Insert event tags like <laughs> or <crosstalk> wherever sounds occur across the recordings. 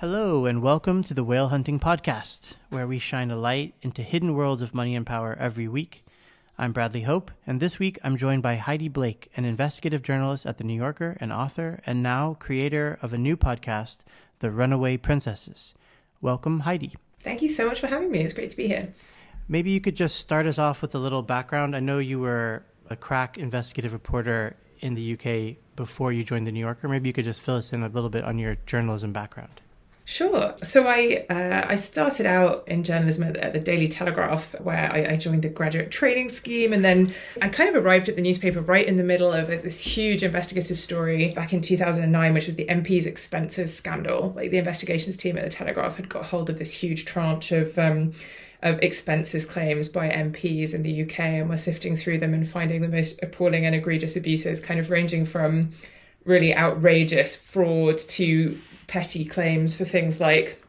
Hello, and welcome to the Whale Hunting Podcast, where we shine a light into hidden worlds of money and power every week. I'm Bradley Hope, and this week I'm joined by Heidi Blake, an investigative journalist at The New Yorker, and author, and now creator of a new podcast, The Runaway Princesses. Welcome, Heidi. Thank you so much for having me. It's great to be here. Maybe you could just start us off with a little background. I know you were a crack investigative reporter in the UK before you joined The New Yorker. Maybe you could just fill us in a little bit on your journalism background. Sure. So I uh, I started out in journalism at, at the Daily Telegraph, where I, I, joined the graduate training scheme, and then I kind of arrived at the newspaper right in the middle of this huge investigative story back in 2009, which was the MP's expenses scandal. Like the investigations team at the Telegraph had got hold of this huge tranche of. Um, of expenses claims by MPs in the UK, and were sifting through them and finding the most appalling and egregious abuses, kind of ranging from really outrageous fraud to petty claims for things like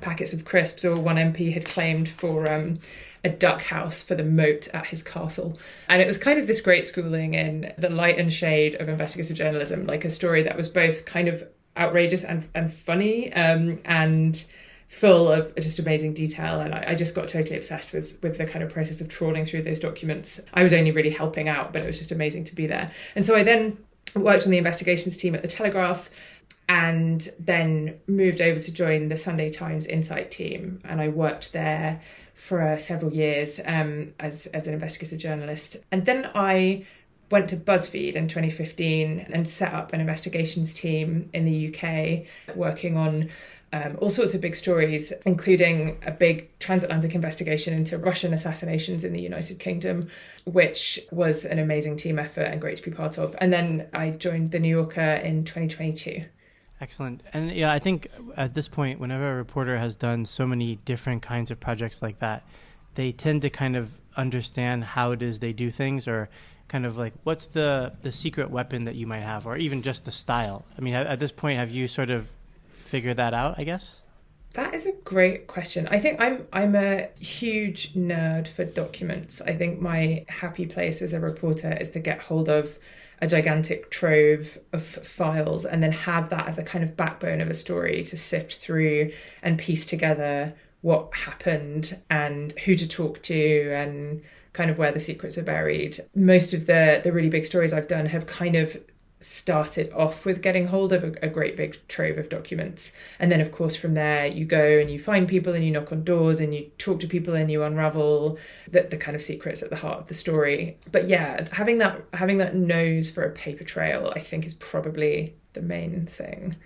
packets of crisps, or one MP had claimed for um, a duck house for the moat at his castle. And it was kind of this great schooling in the light and shade of investigative journalism, like a story that was both kind of outrageous and, and funny um, and full of just amazing detail. And I, I, just got totally obsessed with with the kind of process of trawling through those documents. I was only really helping out but it was just amazing to be there. And so i then worked on the investigations team at the telegraph and then moved over to join the Sunday Times Insight team. And I worked there for uh, several years um, as, as an investigative journalist. And then I went to BuzzFeed in 2015 and set up an investigations team in the UK, working on um, all sorts of big stories, including a big transatlantic investigation into Russian assassinations in the United Kingdom, which was an amazing team effort and great to be part of. And then I joined The New Yorker in 2022. Excellent. And yeah, I think at this point, whenever a reporter has done so many different kinds of projects like that, they tend to kind of understand how it is they do things or kind of like what's the the secret weapon that you might have or even just the style. I mean, at, this point have you sort of figured that out, I guess? That is a great question. I think I'm I'm a huge nerd for documents. I think my happy place as a reporter is to get hold of a gigantic trove of files and then have that as a kind of backbone of a story to sift through and piece together what happened and who to talk to and kind of where the secrets are buried. Most of the the really big stories I've done have kind of started off with getting hold of a, a, great big trove of documents. And then, of course, from there, you go and you find people and you knock on doors and you talk to people and you unravel the, the kind of secrets at the heart of the story. But yeah, having that having that nose for a paper trail, I think, is probably the main thing.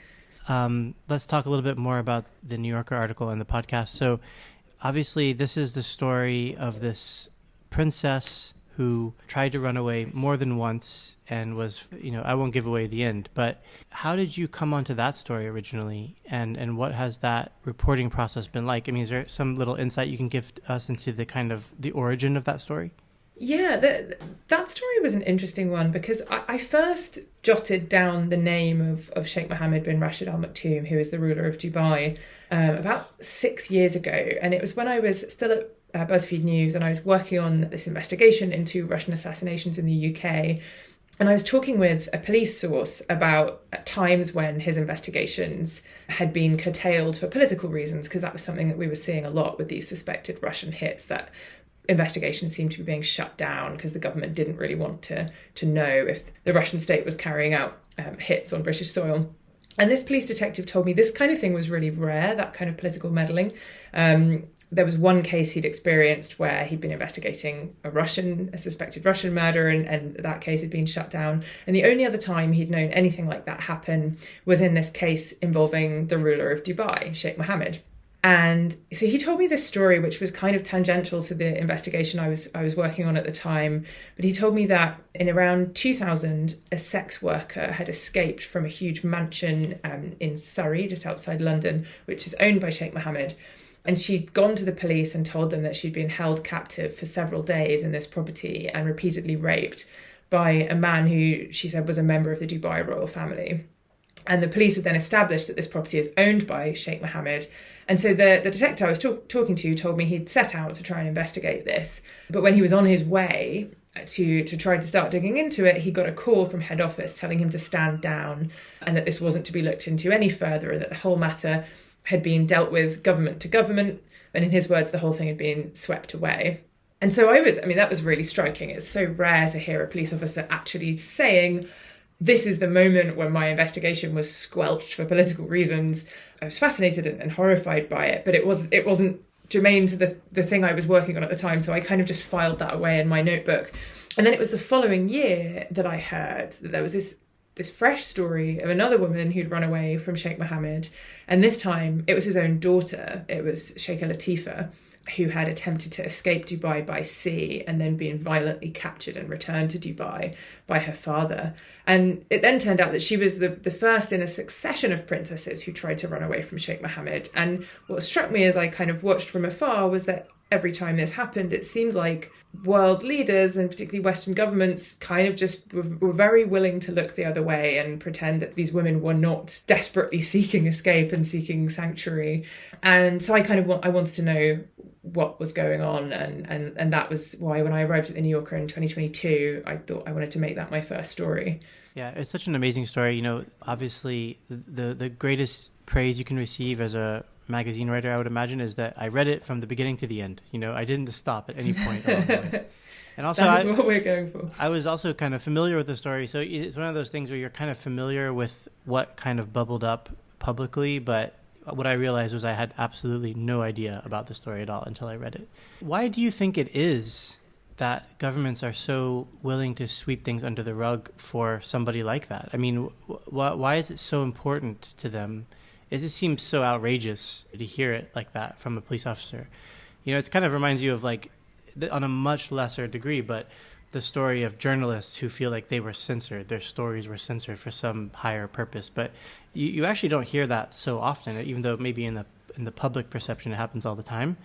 Um, let's talk a little bit more about the New Yorker article and the podcast. So, obviously, this is the story of this princess who tried to run away more than once and was, you know, I won't give away the end, but how did you come onto that story originally and, and what has that reporting process been like? I mean, is there some little insight you can give us into the kind of the origin of that story? Yeah, the, that story was an interesting one because I, I, first jotted down the name of, of Sheikh Mohammed bin Rashid Al Maktoum, who is the ruler of Dubai, um, about six years ago. And it was when I was still at uh, BuzzFeed News, and I was working on this investigation into Russian assassinations in the UK. And I was talking with a police source about times when his investigations had been curtailed for political reasons, because that was something that we were seeing a lot with these suspected Russian hits that investigations seemed to be being shut down because the government didn't really want to to know if the Russian state was carrying out um, hits on British soil. And this police detective told me this kind of thing was really rare, that kind of political meddling. Um, there was one case he'd experienced where he'd been investigating a Russian, a suspected Russian murder, and, and that case had been shut down. And the only other time he'd known anything like that happen was in this case involving the ruler of Dubai, Sheikh Mohammed. And so he told me this story, which was kind of tangential to the investigation I was I was working on at the time. But he told me that in around 2000, a sex worker had escaped from a huge mansion um, in Surrey, just outside London, which is owned by Sheikh Mohammed and she'd gone to the police and told them that she'd been held captive for several days in this property and repeatedly raped by a man who she said was a member of the Dubai royal family. And the police had then established that this property is owned by Sheikh Mohammed. And so the, the detective I was talk, talking to told me he'd set out to try and investigate this. But when he was on his way to, to try to start digging into it, he got a call from head office telling him to stand down and that this wasn't to be looked into any further and that the whole matter had been dealt with government to government, and in his words, the whole thing had been swept away. And so I was, I mean, that was really striking. It's so rare to hear a police officer actually saying, this is the moment when my investigation was squelched for political reasons. I was fascinated and, and horrified by it, but it was it wasn't germane to the the thing I was working on at the time. So I kind of just filed that away in my notebook. And then it was the following year that I heard that there was this this fresh story of another woman who'd run away from Sheikh Mohammed, and this time it was his own daughter. It was Sheikh Latifa who had attempted to escape Dubai by sea and then been violently captured and returned to Dubai by her father. And it then turned out that she was the, the first in a succession of princesses who tried to run away from Sheikh Mohammed. And what struck me as I kind of watched from afar was that every time this happened, it seemed like world leaders and particularly Western governments kind of just were, were, very willing to look the other way and pretend that these women were not desperately <laughs> seeking escape and seeking sanctuary. And so I kind of want, I wanted to know what was going on and, and and that was why when I arrived at the New Yorker in 2022 I thought I wanted to make that my first story. Yeah, it's such an amazing story. You know, obviously the the, the greatest praise you can receive as a magazine writer, I would imagine, is that I read it from the beginning to the end. You know, I didn't stop at any point. <laughs> and also, that's what we're going for. I was also kind of familiar with the story, so it's one of those things where you're kind of familiar with what kind of bubbled up publicly, but what I realized was I had absolutely no idea about the story at all until I read it. Why do you think it is that governments are so willing to sweep things under the rug for somebody like that? I mean, wh- why is it so important to them? It just seems so outrageous to hear it like that from a police officer. You know, it kind of reminds you of like, on a much lesser degree, but the story of journalists who feel like they were censored, their stories were censored for some higher purpose. But you, you actually don't hear that so often, even though maybe in the in the public perception it happens all the time.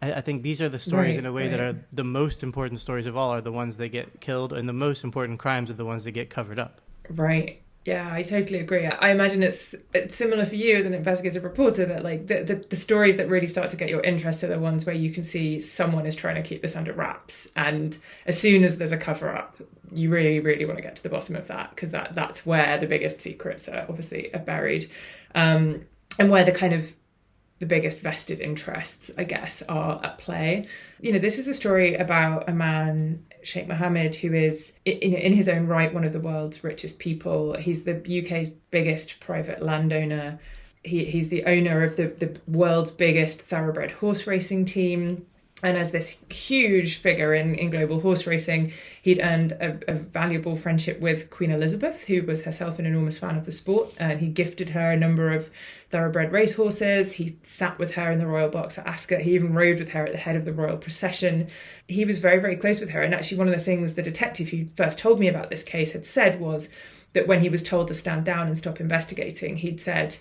I, I think these are the stories right, in a way right. that are the most important stories of all are the ones that get killed, and the most important crimes are the ones that get covered up. Right. Yeah, I totally agree. I imagine it's, it's similar for you as an investigative reporter that like the, the, the stories that really start to get your interest are the ones where you can see someone is trying to keep this under wraps, and as soon as there's a cover up, you really really want to get to the bottom of that because that that's where the biggest secrets are obviously are buried, um, and where the kind of the biggest vested interests, I guess, are at play. You know, this is a story about a man, Sheikh Mohammed, who is, in, in his own right, one of the world's richest people. He's the UK's biggest private landowner. He, he's the owner of the, the world's biggest thoroughbred horse racing team and as this huge figure in, in global horse racing, he'd earned a, a, valuable friendship with Queen Elizabeth, who was herself an enormous fan of the sport. And he gifted her a number of thoroughbred racehorses. He sat with her in the royal box at Ascot. He even rode with her at the head of the royal procession. He was very, very close with her. And actually, one of the things the detective who first told me about this case had said was that when he was told to stand down and stop investigating, he'd said,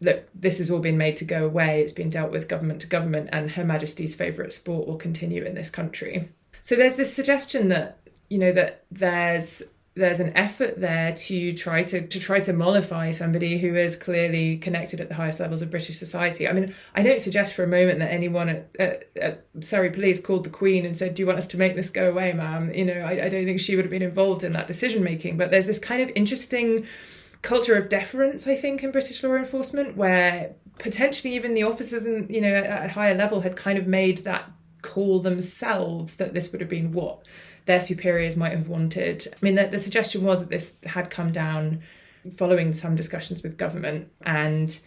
look, this has all been made to go away. It's been dealt with government to government, and Her Majesty's favourite sport will continue in this country. So there's this suggestion that you know that there's there's an effort there to try to to try to mollify somebody who is clearly connected at the highest levels of British society. I mean, I don't suggest for a moment that anyone at, at, at Surrey Police called the Queen and said, "Do you want us to make this go away, ma'am?" You know, I, I don't think she would have been involved in that decision making. But there's this kind of interesting culture of deference, I think, in British law enforcement, where potentially even the officers and you know at a higher level had kind of made that call themselves that this would have been what their superiors might have wanted. I mean, the, the suggestion was that this had come down following some discussions with government and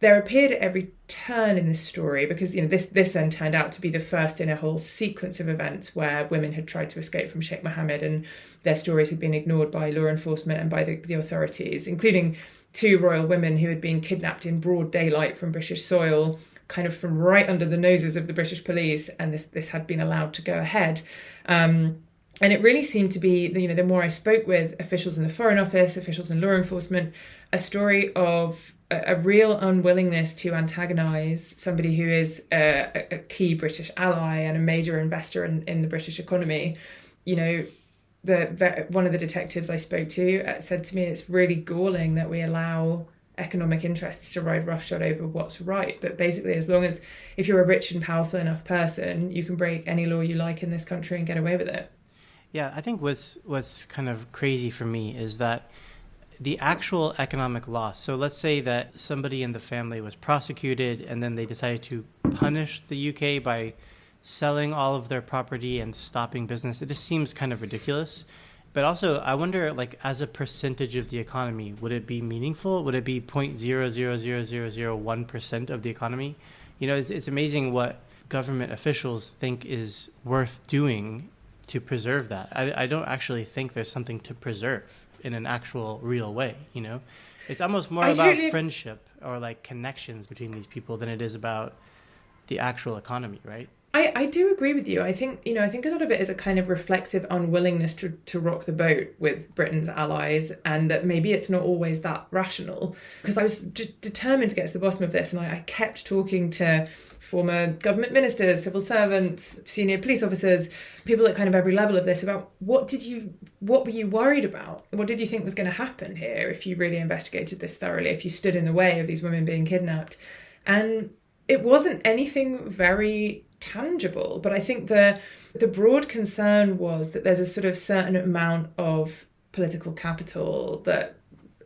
there appeared at every turn in this story because you know this this then turned out to be the first in a whole sequence of events where women had tried to escape from Sheikh Mohammed and their stories had been ignored by law enforcement and by the, the authorities, including two royal women who had been kidnapped in broad daylight from British soil, kind of from right under the noses of the British police, and this this had been allowed to go ahead. Um, and it really seemed to be, you know, the more I spoke with officials in the Foreign Office, officials in law enforcement, a story of a, real unwillingness to antagonize somebody who is a, a, key British ally and a major investor in, in the British economy. You know, the, the one of the detectives I spoke to uh, said to me, "It's really galling that we allow." economic interests to ride roughshod over what's right. But basically, as long as if you're a rich and powerful enough person, you can break any law you like in this country and get away with it. Yeah, I think what's what's kind of crazy for me is that the actual economic loss. So let's say that somebody in the family was prosecuted and then they decided to punish the UK by selling all of their property and stopping business. It just seems kind of ridiculous. But also, I wonder, like, as a percentage of the economy, would it be meaningful? Would it be 0.00001% of the economy? You know, it's, it's amazing what government officials think is worth doing to preserve that. I, I don't actually think there's something to preserve in an actual real way, you know? It's almost more I about totally... friendship or like connections between these people than it is about the actual economy, right? I, I do agree with you. I think you know I think a lot of it is a kind of reflexive unwillingness to, to rock the boat with Britain's allies, and that maybe it's not always that rational. Because I was d- determined to get to the bottom of this, and I, I kept talking to former government ministers, civil servants, senior police officers, people at kind of every level of this about what did you what were you worried about? What did you think was going to happen here if you really investigated this thoroughly, if you stood in the way of these women being kidnapped? And it wasn't anything very tangible, but I think the the broad concern was that there's a sort of certain amount of political capital that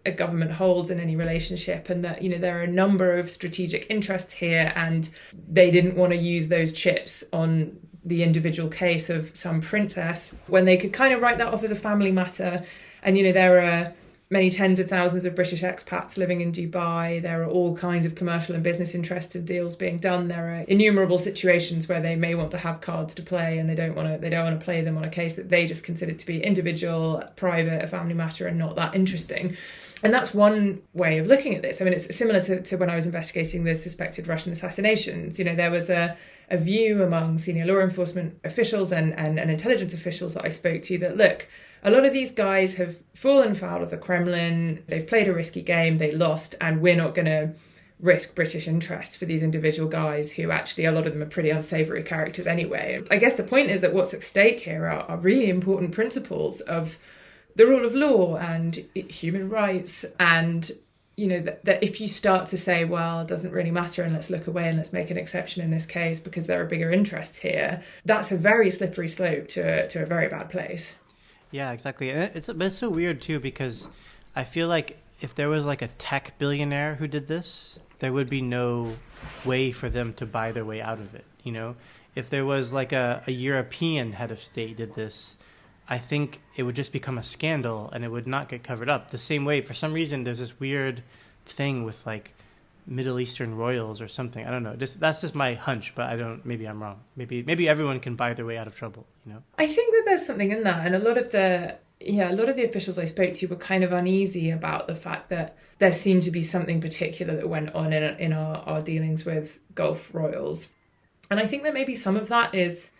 a government holds in any relationship and that you know there are a number of strategic interests here and they didn't want to use those chips on the individual case of some princess when they could kind of write that off as a family matter. And you know there are many tens of thousands of British expats living in Dubai. There are all kinds of commercial and business interested deals being done. There are innumerable situations where they may want to have cards to play and they don't want to they don't want to play them on a case that they just consider to be individual, private, a family matter and not that interesting. And that's one way of looking at this. I mean, it's similar to, to when I was investigating the suspected Russian assassinations. You know, there was a, a view among senior law enforcement officials and, and, and intelligence officials that I spoke to that, look, a lot of these guys have fallen foul of the Kremlin. They've played a risky game, they lost, and we're not going to risk British interests for these individual guys who actually, a lot of them are pretty unsavory characters anyway. I guess the point is that what's at stake here are, are really important principles of the rule of law and human rights and you know that, that if you start to say well it doesn't really matter and let's look away and let's make an exception in this case because there are bigger interests here that's a very slippery slope to a, to a very bad place yeah, exactly. And it's it's so weird too because I feel like if there was like a tech billionaire who did this, there would be no way for them to buy their way out of it. You know, if there was like a, a European head of state did this, I think it would just become a scandal and it would not get covered up. The same way, for some reason, there's this weird thing with like Middle Eastern royals or something. I don't know. Just, that's just my hunch, but I don't. Maybe I'm wrong. Maybe maybe everyone can buy their way out of trouble. You know. I think that there's something in that, and a lot of the yeah, a lot of the officials I spoke to were kind of uneasy about the fact that there seemed to be something particular that went on in in our, our dealings with Gulf royals, and I think that maybe some of that is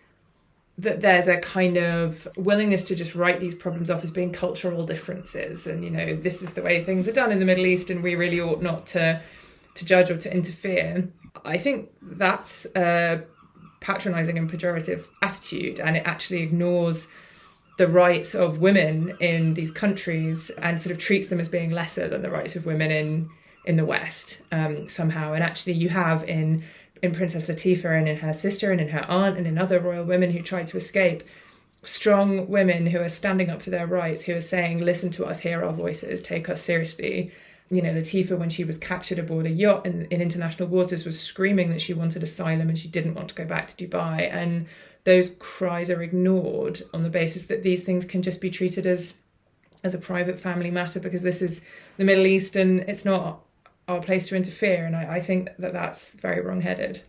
that there's a kind of willingness to just write these problems off as being cultural differences and you know this is the way things are done in the middle east and we really ought not to to judge or to interfere. I think that's a patronizing and pejorative attitude, and it actually ignores the rights of women in these countries and sort of treats them as being lesser than the rights of women in in the West um, somehow. And actually, you have in in Princess Latifa and in her sister and in her aunt and in other royal women who tried to escape, strong women who are standing up for their rights, who are saying, "Listen to us, hear our voices, take us seriously." You know, Latifa, when she was captured aboard a yacht in, in international waters, was screaming that she wanted asylum and she didn't want to go back to Dubai. And those cries are ignored on the basis that these things can just be treated as as a private family matter because this is the Middle East and it's not our place to interfere. And I, I think that that's very wrong-headed.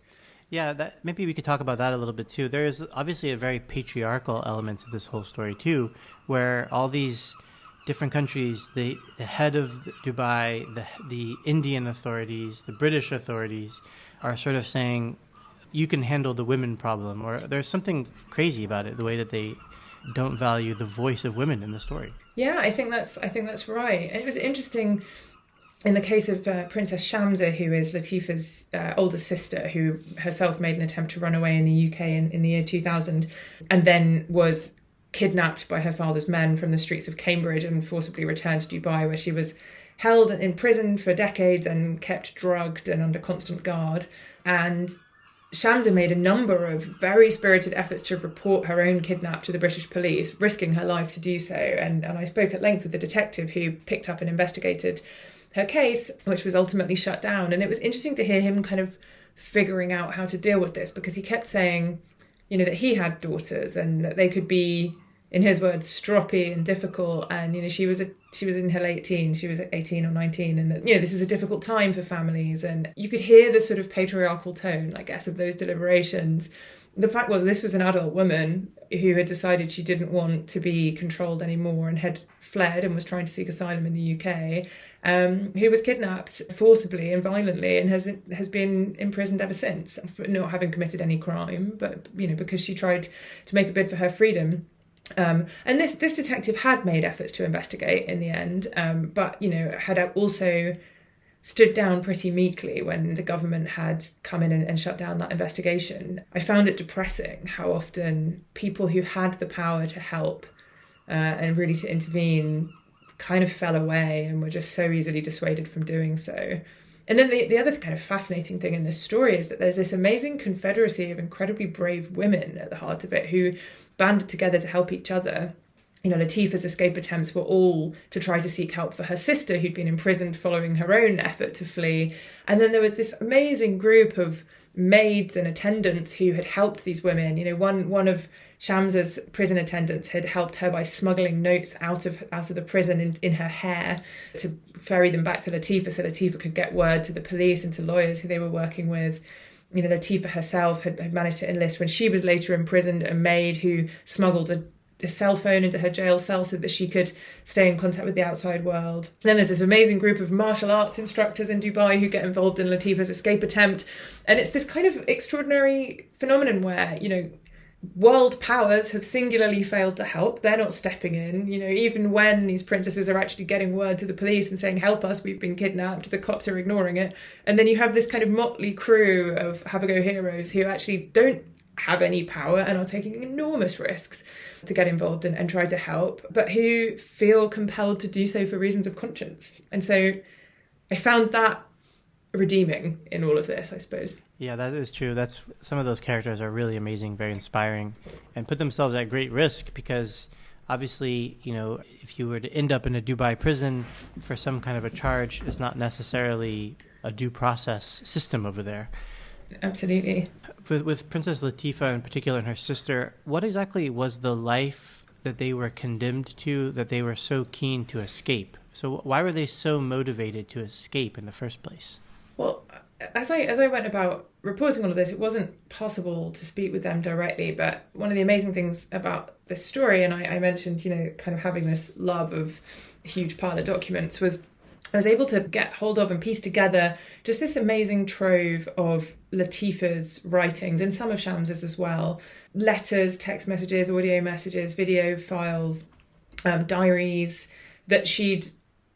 Yeah, that, maybe we could talk about that a little bit too. There is obviously a very patriarchal element to this whole story too, where all these different countries, the, the head of Dubai, the, the Indian authorities, the British authorities are sort of saying, you can handle the women problem, or there's something crazy about it, the way that they don't value the voice of women in the story. Yeah, I think that's I think that's right. It was interesting in the case of uh, Princess Shamsa, who is Latifa's uh, older sister, who herself made an attempt to run away in the UK in, in the year 2000, and then was kidnapped by her father's men from the streets of Cambridge and forcibly returned to Dubai, where she was held in prison for decades and kept drugged and under constant guard. And Shamsa made a number of very spirited efforts to report her own kidnap to the British police, risking her life to do so. And, and I spoke at length with the detective who picked up and investigated her case, which was ultimately shut down. And it was interesting to hear him kind of figuring out how to deal with this because he kept saying, you know, that he had daughters and that they could be in his words, stroppy and difficult. And you know, she was a she was in her late teens. She was eighteen or nineteen, and that, you know, this is a difficult time for families. And you could hear the sort of patriarchal tone, I guess, of those deliberations. The fact was, this was an adult woman who had decided she didn't want to be controlled anymore and had fled and was trying to seek asylum in the UK. Um, who was kidnapped forcibly and violently and has has been imprisoned ever since for not having committed any crime, but you know because she tried to make a bid for her freedom. Um, and this this detective had made efforts to investigate in the end, um, but you know had also stood down pretty meekly when the government had come in and, and, shut down that investigation. I found it depressing how often people who had the power to help uh, and really to intervene kind of fell away and were just so easily dissuaded from doing so. And then the, the other kind of fascinating thing in this story is that there's this amazing confederacy of incredibly brave women at the heart of it who banded together to help each other. You know, Latifa's escape attempts were all to try to seek help for her sister, who'd been imprisoned following her own effort to flee. And then there was this amazing group of maids and attendants who had helped these women. You know, one one of Shamsa's prison attendants had helped her by smuggling notes out of out of the prison in, in her hair to ferry them back to Latifa so Latifa could get word to the police and to lawyers who they were working with you know, Latifa herself had, had managed to enlist when she was later imprisoned a maid who smuggled a, a cell phone into her jail cell so that she could stay in contact with the outside world. And then there's this amazing group of martial arts instructors in Dubai who get involved in Latifa's escape attempt. And it's this kind of extraordinary phenomenon where, you know, world powers have singularly failed to help. They're not stepping in. You know, even when these princesses are actually getting word to the police and saying, help us, we've been kidnapped, the cops are ignoring it. And then you have this kind of motley crew of have a go heroes who actually don't have any power and are taking enormous risks to get involved and, and try to help, but who feel compelled to do so for reasons of conscience. And so I found that redeeming in all of this, I suppose. Yeah, that is true. That's some of those characters are really amazing, very inspiring, and put themselves at great risk because obviously, you know, if you were to end up in a Dubai prison for some kind of a charge, it's not necessarily a due process system over there. Absolutely. With, with Princess Latifa in particular and her sister, what exactly was the life that they were condemned to that they were so keen to escape? So why were they so motivated to escape in the first place? Well, as I as I went about reporting all of this, it wasn't possible to speak with them directly. But one of the amazing things about this story, and I, I mentioned, you know, kind of having this love of huge pile of documents, was I was able to get hold of and piece together just this amazing trove of Latifa's writings and some of Shamsa's as well letters, text messages, audio messages, video files, um, diaries that she'd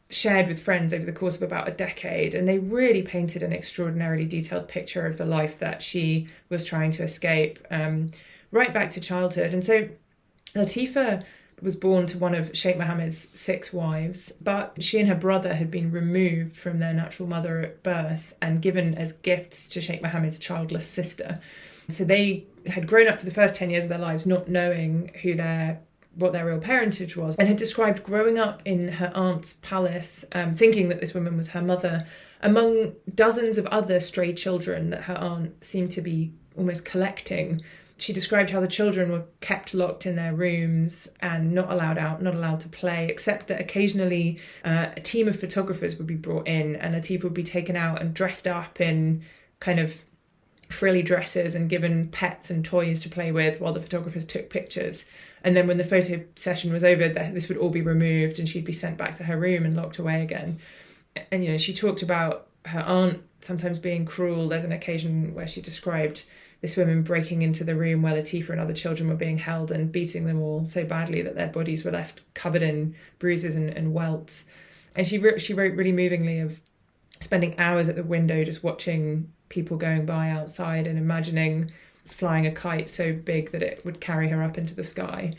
shared with friends over the course of about a decade, and they really painted an extraordinarily detailed picture of the life that she was trying to escape, um, right back to childhood. And so Latifa was born to one of Sheikh Mohammed's six wives, but she and her brother had been removed from their natural mother at birth and given as gifts to Sheikh Mohammed's childless sister. So they had grown up for the first 10 years of their lives not knowing who their what their real parentage was, and had described growing up in her aunt's palace, um, thinking that this woman was her mother, among dozens of other stray children that her aunt seemed to be almost collecting. She described how the children were kept locked in their rooms and not allowed out, not allowed to play, except that occasionally uh, a team of photographers would be brought in and Latifa would be taken out and dressed up in kind of frilly dresses and given pets and toys to play with while the photographers took pictures. And then when the photo session was over, this would all be removed and she'd be sent back to her room and locked away again. And, you know, she talked about her aunt sometimes being cruel. There's an occasion where she described this woman breaking into the room where Latifa and other children were being held and beating them all so badly that their bodies were left covered in bruises and, and welts. And she she wrote really movingly of spending hours at the window just watching people going by outside and imagining flying a kite so big that it would carry her up into the sky.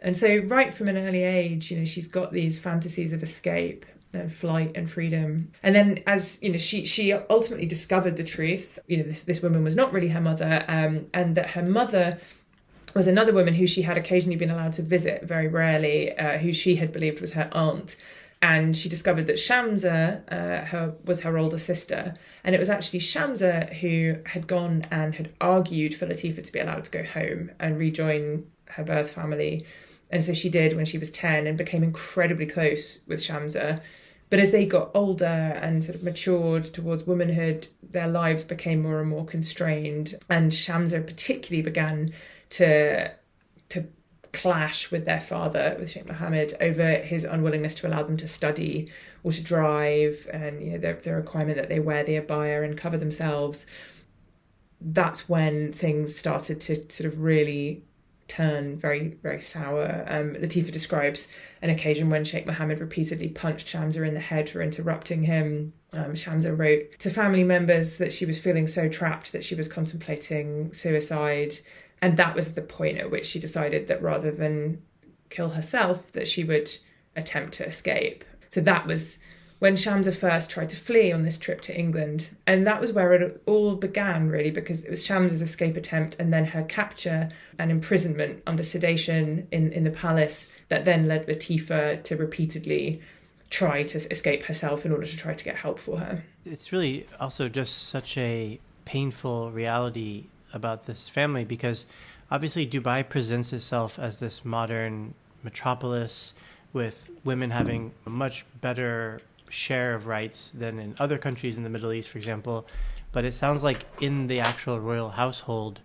And so, right from an early age, you know, she's got these fantasies of escape. and flight and freedom. And then, as you know, she she ultimately discovered the truth. You know, this this woman was not really her mother, um, and that her mother was another woman who she had occasionally been allowed to visit, very rarely, uh, who she had believed was her aunt. And she discovered that Shamsa uh, her, was her older sister. And it was actually Shamsa who had gone and had argued for Latifa to be allowed to go home and rejoin her birth family. And so she did when she was 10 and became incredibly close with Shamsa. But as they got older and sort of matured towards womanhood, their lives became more and more constrained. And Shamsa particularly began to to clash with their father, with Sheikh Mohammed, over his unwillingness to allow them to study or to drive, and you know the, the requirement that they wear the abaya and cover themselves. That's when things started to sort of really turn very, very sour. Um, Latifa describes an occasion when Sheikh Mohammed repeatedly punched Shamsa in the head for interrupting him. Um, Shamsa wrote to family members that she was feeling so trapped that she was contemplating suicide. And that was the point at which she decided that rather than kill herself, that she would attempt to escape. So that was when Shamsa first tried to flee on this trip to England. And that was where it all began, really, because it was Shamsa's escape attempt and then her capture and imprisonment under sedation in, in the palace that then led Latifa to repeatedly try to escape herself in order to try to get help for her. It's really also just such a painful reality about this family because obviously Dubai presents itself as this modern metropolis with women having a much better share of rights than in other countries in the Middle East, for example. But it sounds like in the actual royal household,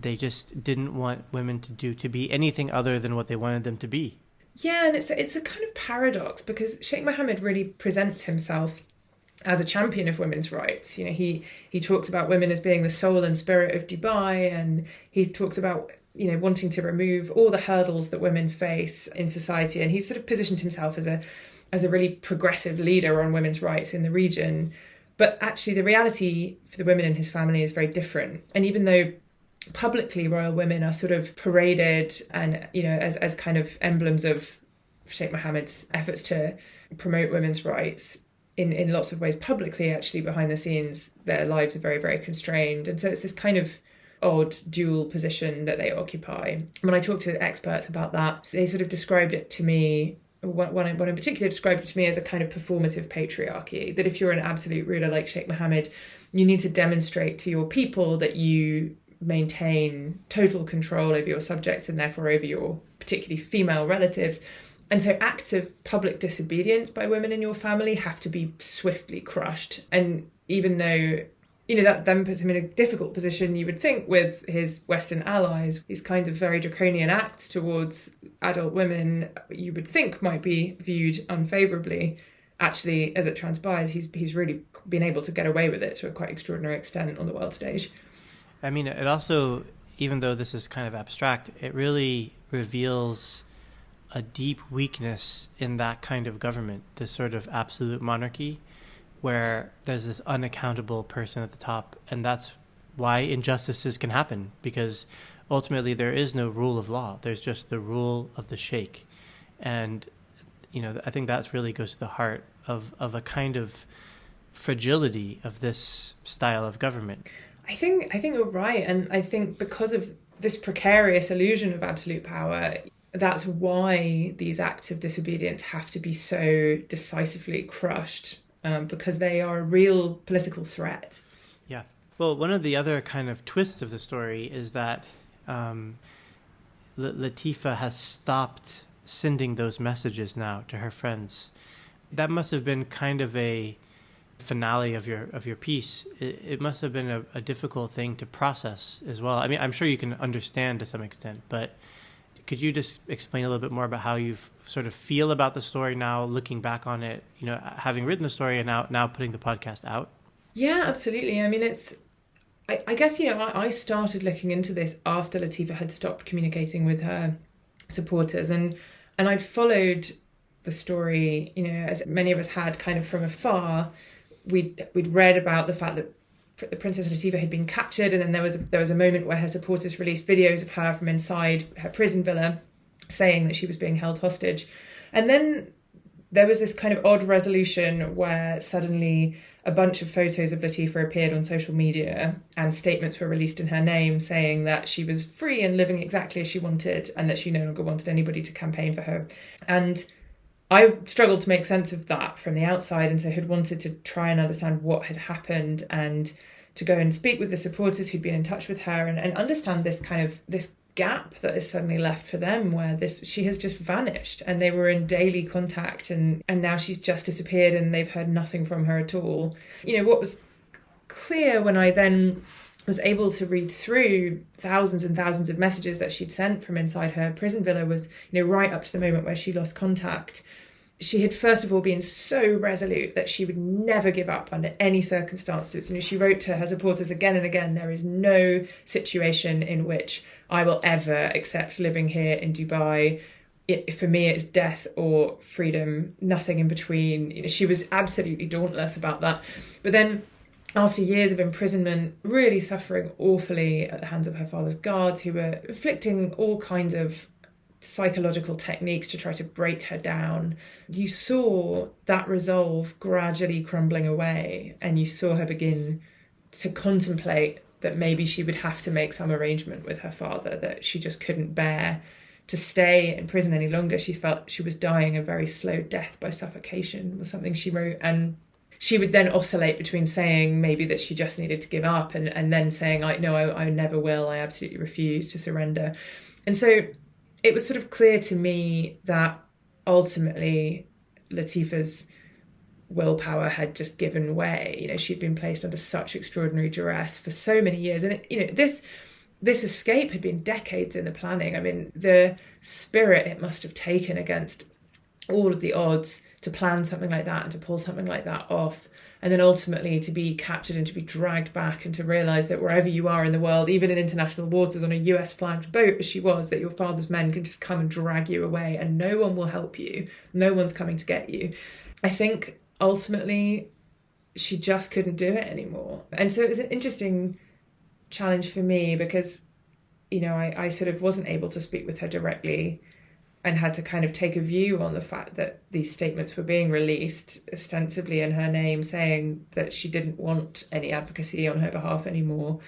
they just didn't want women to do to be anything other than what they wanted them to be. Yeah, and it's a, it's a kind of paradox because Sheikh Mohammed really presents himself as a champion of women's rights. You know, he he talks about women as being the soul and spirit of Dubai, and he talks about you know wanting to remove all the hurdles that women face in society, and he's sort of positioned himself as a as a really progressive leader on women's rights in the region. But actually, the reality for the women in his family is very different. And even though publicly royal women are sort of paraded and you know as as kind of emblems of Sheikh Mohammed's efforts to promote women's rights in in lots of ways publicly actually behind the scenes their lives are very very constrained and so it's this kind of odd dual position that they occupy when i talked to experts about that they sort of described it to me one, one, in particular described it to me as a kind of performative patriarchy that if you're an absolute ruler like Sheikh Mohammed, you need to demonstrate to your people that you maintain total control over your subjects and therefore over your particularly female relatives. And so acts of public disobedience by women in your family have to be swiftly crushed. And even though you know that then puts him in a difficult position you would think with his western allies these kind of very draconian acts towards adult women you would think might be viewed unfavorably actually as it transpires he's he's really been able to get away with it to a quite extraordinary extent on the world stage i mean it also even though this is kind of abstract it really reveals a deep weakness in that kind of government this sort of absolute monarchy where there's this unaccountable person at the top, and that's why injustices can happen because ultimately there is no rule of law. There's just the rule of the sheikh, and you know I think that really goes to the heart of of a kind of fragility of this style of government. I think I think you're right, and I think because of this precarious illusion of absolute power, that's why these acts of disobedience have to be so decisively crushed um, because they are a real political threat. Yeah. Well, one of the other kind of twists of the story is that um, L- Latifa has stopped sending those messages now to her friends. That must have been kind of a finale of your of your piece. It, it must have been a, a difficult thing to process as well. I mean, I'm sure you can understand to some extent, but could you just explain a little bit more about how you sort of feel about the story now, looking back on it, you know, having written the story and now now putting the podcast out? Yeah, absolutely. I mean, it's. I, guess you know I, I started looking into this after Latifa had stopped communicating with her supporters, and and I'd followed the story, you know, as many of us had, kind of from afar. We'd we'd read about the fact that Princess Latifa had been captured, and then there was a, there was a moment where her supporters released videos of her from inside her prison villa, saying that she was being held hostage, and then there was this kind of odd resolution where suddenly a bunch of photos of Latifa appeared on social media and statements were released in her name saying that she was free and living exactly as she wanted and that she no longer wanted anybody to campaign for her. And I struggled to make sense of that from the outside and so had wanted to try and understand what had happened and to go and speak with the supporters who'd been in touch with her and, and understand this kind of this gap that is suddenly left for them where this she has just vanished and they were in daily contact and and now she's just disappeared and they've heard nothing from her at all. You know what was clear when i then was able to read through thousands and thousands of messages that she'd sent from inside her prison villa was you know right up to the moment where she lost contact she had first of all been so resolute that she would never give up under any circumstances. Know, she wrote to her supporters again and again, there is no situation in which I will ever accept living here in Dubai. It, for me, it's death or freedom, nothing in between. You know, she was absolutely dauntless about that. But then after years of imprisonment, really suffering awfully at the hands of her father's guards, who were inflicting all kinds of psychological techniques to try to break her down. You saw that resolve gradually crumbling away, and you saw her begin to contemplate that maybe she would have to make some arrangement with her father, that she just couldn't bear to stay in prison any longer. She felt she was dying a very slow death by suffocation, was something she wrote. And she would then oscillate between saying maybe that she just needed to give up and, and then saying, I no, I, I never will, I absolutely refuse to surrender. And so it was sort of clear to me that ultimately Latifa's willpower had just given way. You know, she'd been placed under such extraordinary duress for so many years, and it, you know this this escape had been decades in the planning. I mean, the spirit it must have taken against all of the odds to plan something like that and to pull something like that off. And then ultimately to be captured and to be dragged back and to realize that wherever you are in the world even in international waters on a US flagged boat as she was that your father's men can just come and drag you away and no one will help you. No one's coming to get you. I think ultimately she just couldn't do it anymore. And so it was an interesting challenge for me because you know I, I sort of wasn't able to speak with her directly and had to kind of take a view on the fact that these statements were being released ostensibly in her name, saying that she didn't want any advocacy on her behalf anymore.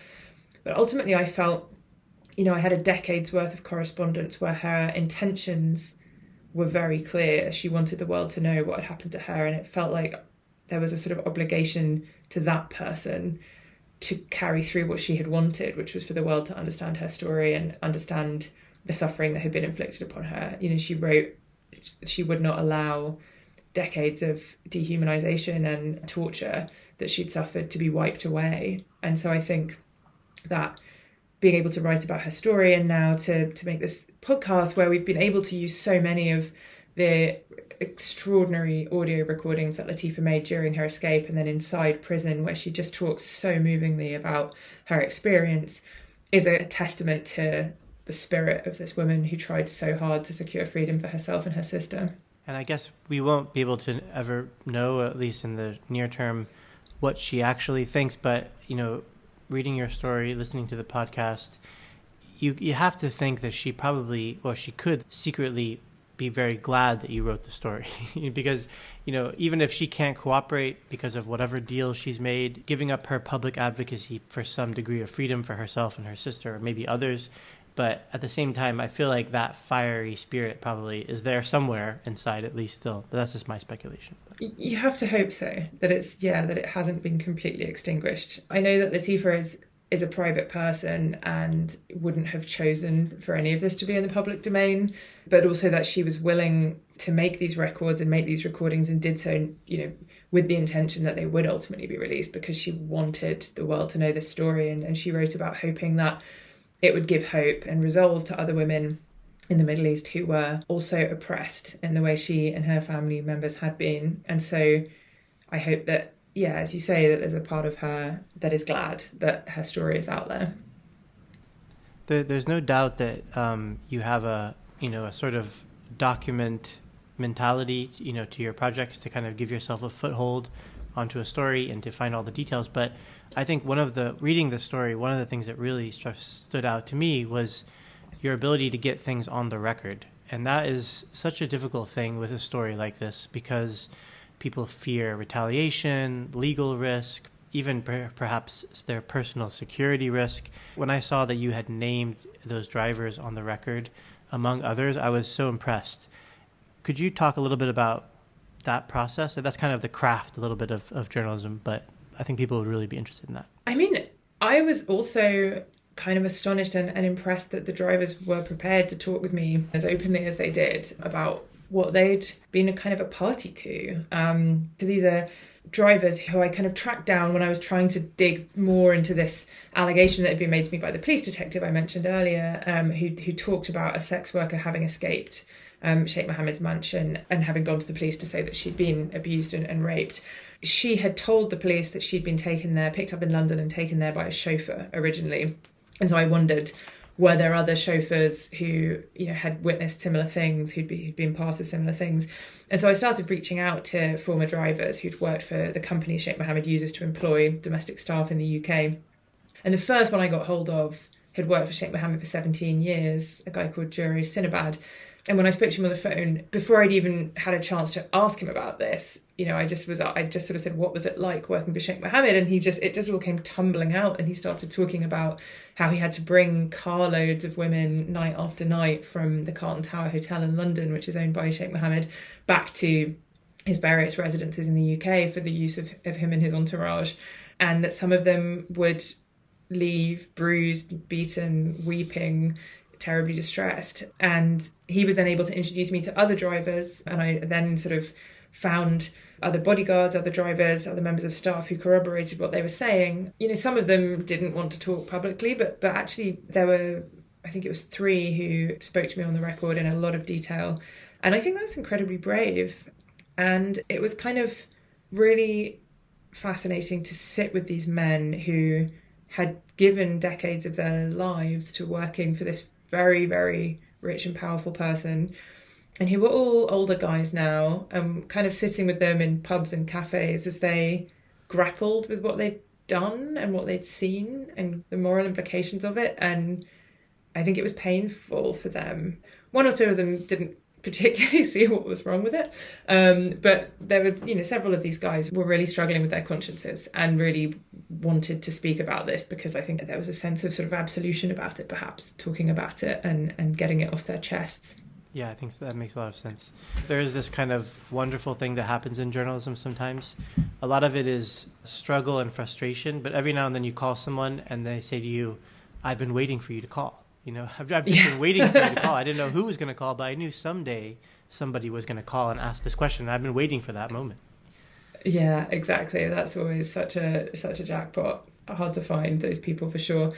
But ultimately, I felt, you know, I had a decade's worth of correspondence where her intentions were very clear. She wanted the world to know what had happened to her, and it felt like there was a sort of obligation to that person to carry through what she had wanted, which was for the world to understand her story and understand the suffering that had been inflicted upon her. You know, she wrote she would not allow decades of dehumanization and torture that she'd suffered to be wiped away. And so I think that being able to write about her story and now to to make this podcast where we've been able to use so many of the extraordinary audio recordings that Latifa made during her escape and then inside prison where she just talks so movingly about her experience is a testament to the spirit of this woman who tried so hard to secure freedom for herself and her sister. And I guess we won't be able to ever know, at least in the near term, what she actually thinks. But you know, reading your story, listening to the podcast, you you have to think that she probably, or she could secretly be very glad that you wrote the story <laughs> because you know even if she can't cooperate because of whatever deal she's made giving up her public advocacy for some degree of freedom for herself and her sister or maybe others but at the same time, I feel like that fiery spirit probably is there somewhere inside, at least still. But that's just my speculation. You have to hope so that it's yeah that it hasn't been completely extinguished. I know that Latifa is is a private person and wouldn't have chosen for any of this to be in the public domain, but also that she was willing to make these records and make these recordings and did so, you know, with the intention that they would ultimately be released because she wanted the world to know this story and, and she wrote about hoping that it would give hope and resolve to other women in the Middle East who were also oppressed in the way she and her family members had been. And so I hope that, yeah, as you say, that there's a part of her that is glad that her story is out there. there there's no doubt that um, you have a, you know, a sort of document mentality, you know, to your projects to kind of give yourself a foothold onto a story and to find all the details. But I think one of the reading the story, one of the things that really st- stood out to me was your ability to get things on the record And that is such a difficult thing with a story like this because people fear retaliation, legal risk, even per- perhaps their personal security risk. When I saw that you had named those drivers on the record, among others, I was so impressed. Could you talk a little bit about that process? That's kind of the craft, a little bit of, of journalism, but I think people would really be interested in that. I mean, I was also kind of astonished and, and impressed that the drivers were prepared to talk with me as openly as they did about what they'd been a kind of a party to. Um, so these are drivers who I kind of tracked down when I was trying to dig more into this allegation that had been made to me by the police detective I mentioned earlier, um, who who talked about a sex worker having escaped um, Sheikh Mohammed's mansion and having gone to the police to say that she'd been abused and, and raped. She had told the police that she'd been taken there, picked up in London, and taken there by a chauffeur originally. And so I wondered, were there other chauffeurs who you know had witnessed similar things, who'd, be, who'd been part of similar things? And so I started reaching out to former drivers who'd worked for the company Sheikh Mohammed uses to employ domestic staff in the UK. And the first one I got hold of had worked for Sheikh Mohammed for 17 years, a guy called Juro Sinabad. And when I spoke to him on the phone, before I'd even had a chance to ask him about this, you know, I just was, I just sort of said, what was it like working for Sheikh Mohammed? And he just, it just all came tumbling out. And he started talking about how he had to bring carloads of women night after night from the Carlton Tower Hotel in London, which is owned by Sheikh Mohammed, back to his various residences in the UK for the use of, of him and his entourage. And that some of them would leave bruised, beaten, weeping, terribly distressed. And he was then able to introduce me to other drivers, and I then sort of found other bodyguards, other drivers, other members of staff who corroborated what they were saying. You know, some of them didn't want to talk publicly, but but actually there were I think it was three who spoke to me on the record in a lot of detail. And I think that's incredibly brave. And it was kind of really fascinating to sit with these men who had given decades of their lives to working for this very, very rich and powerful person. And who were all older guys now, um, kind of sitting with them in pubs and cafes as they grappled with what they'd done and what they'd seen and the moral implications of it. And I think it was painful for them. One or two of them didn't particularly <laughs> see what was wrong with it. Um, but there were, you know, several of these guys were really struggling with their consciences and really wanted to speak about this because I think there was a sense of sort of absolution about it, perhaps talking about it and, and getting it off their chests. Yeah, I think that makes a lot of sense. There is this kind of wonderful thing that happens in journalism sometimes. A lot of it is struggle and frustration, but every now and then you call someone and they say to you, I've been waiting for you to call. You know, I've, I've just yeah. been waiting for you to call. I didn't <laughs> know who was going to call, but I knew someday somebody was going to call and ask this question. And I've been waiting for that moment. Yeah, exactly. That's always such a such a jackpot. Hard to find those people for sure.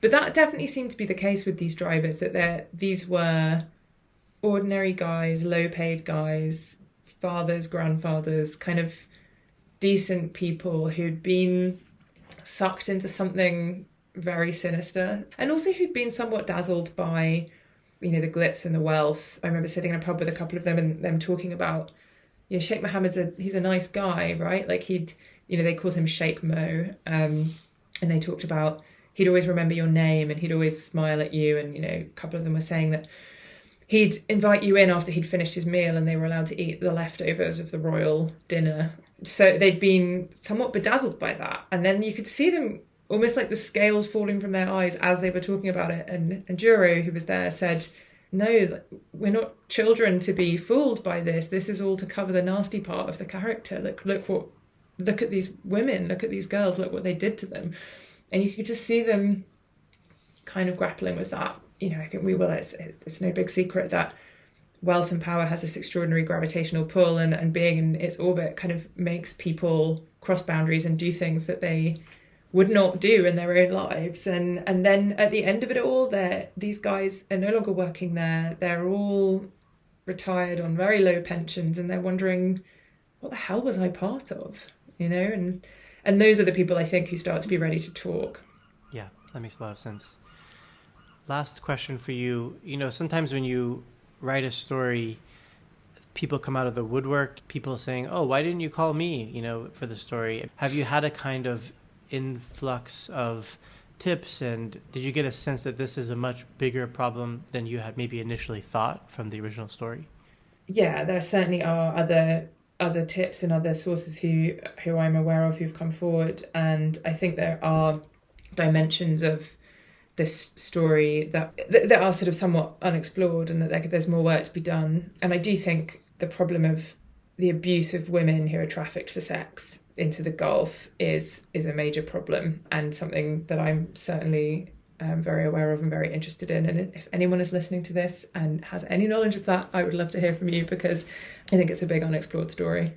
But that definitely seemed to be the case with these drivers. That they these were ordinary guys, low paid guys, fathers, grandfathers, kind of decent people who'd been sucked into something very sinister and also who'd been somewhat dazzled by you know the glitz and the wealth i remember sitting in a pub with a couple of them and them talking about you know sheikh mohammed's a he's a nice guy right like he'd you know they called him sheikh mo um, and they talked about he'd always remember your name and he'd always smile at you and you know a couple of them were saying that he'd invite you in after he'd finished his meal and they were allowed to eat the leftovers of the royal dinner. So they'd been somewhat bedazzled by that. And then you could see them almost like the scales falling from their eyes as they were talking about it. And, and Juro, who was there, said, No, we're not children to be fooled by this. This is all to cover the nasty part of the character. Look, look what, look at these women, look at these girls, look what they did to them. And you could just see them kind of grappling with that you know, I think we will. It's, it's no big secret that wealth and power has this extraordinary gravitational pull, and, and being in its orbit kind of makes people cross boundaries and do things that they would not do in their own lives. And and then at the end of it all, they these guys are no longer working there. They're all retired on very low pensions, and they're wondering, what the hell was I part of? You know, and and those are the people I think who start to be ready to talk. Yeah, that makes a lot of sense. Last question for you. You know, sometimes when you write a story, people come out of the woodwork, people saying, "Oh, why didn't you call me?" You know, for the story. Have you had a kind of influx of tips? And did you get a sense that this is a much bigger problem than you had maybe initially thought from the original story? Yeah, there certainly are other other tips and other sources who who I'm aware of who've come forward, and I think there are dimensions of this story that that are sort of somewhat unexplored, and that there's more work to be done. And I do think the problem of the abuse of women who are trafficked for sex into the Gulf is is a major problem and something that I'm certainly um, very aware of and very interested in. And if anyone is listening to this and has any knowledge of that, I would love to hear from you because I think it's a big unexplored story.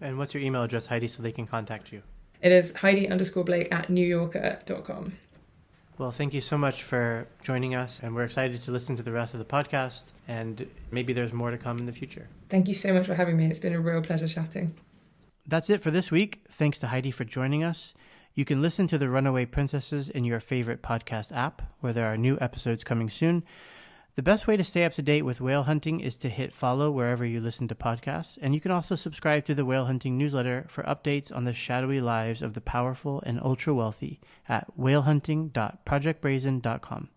And what's your email address, Heidi, so they can contact you? It is Heidi underscore Blake at newyorker.com. Well, thank you so much for joining us, and we're excited to listen to the rest of the podcast, and maybe there's more to come in the future. Thank you so much for having me. It's been a real pleasure chatting. That's it for this week. Thanks to Heidi for joining us. You can listen to The Runaway Princesses in your favorite podcast app, where there are new episodes coming soon. The best way to stay up to date with whale hunting is to hit follow wherever you listen to podcasts, and you can also subscribe to the Whale Hunting newsletter for updates on the shadowy lives of the powerful and ultra wealthy at whalehunting.projectbrazen.com.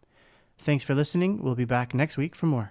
Thanks for listening. We'll be back next week for more.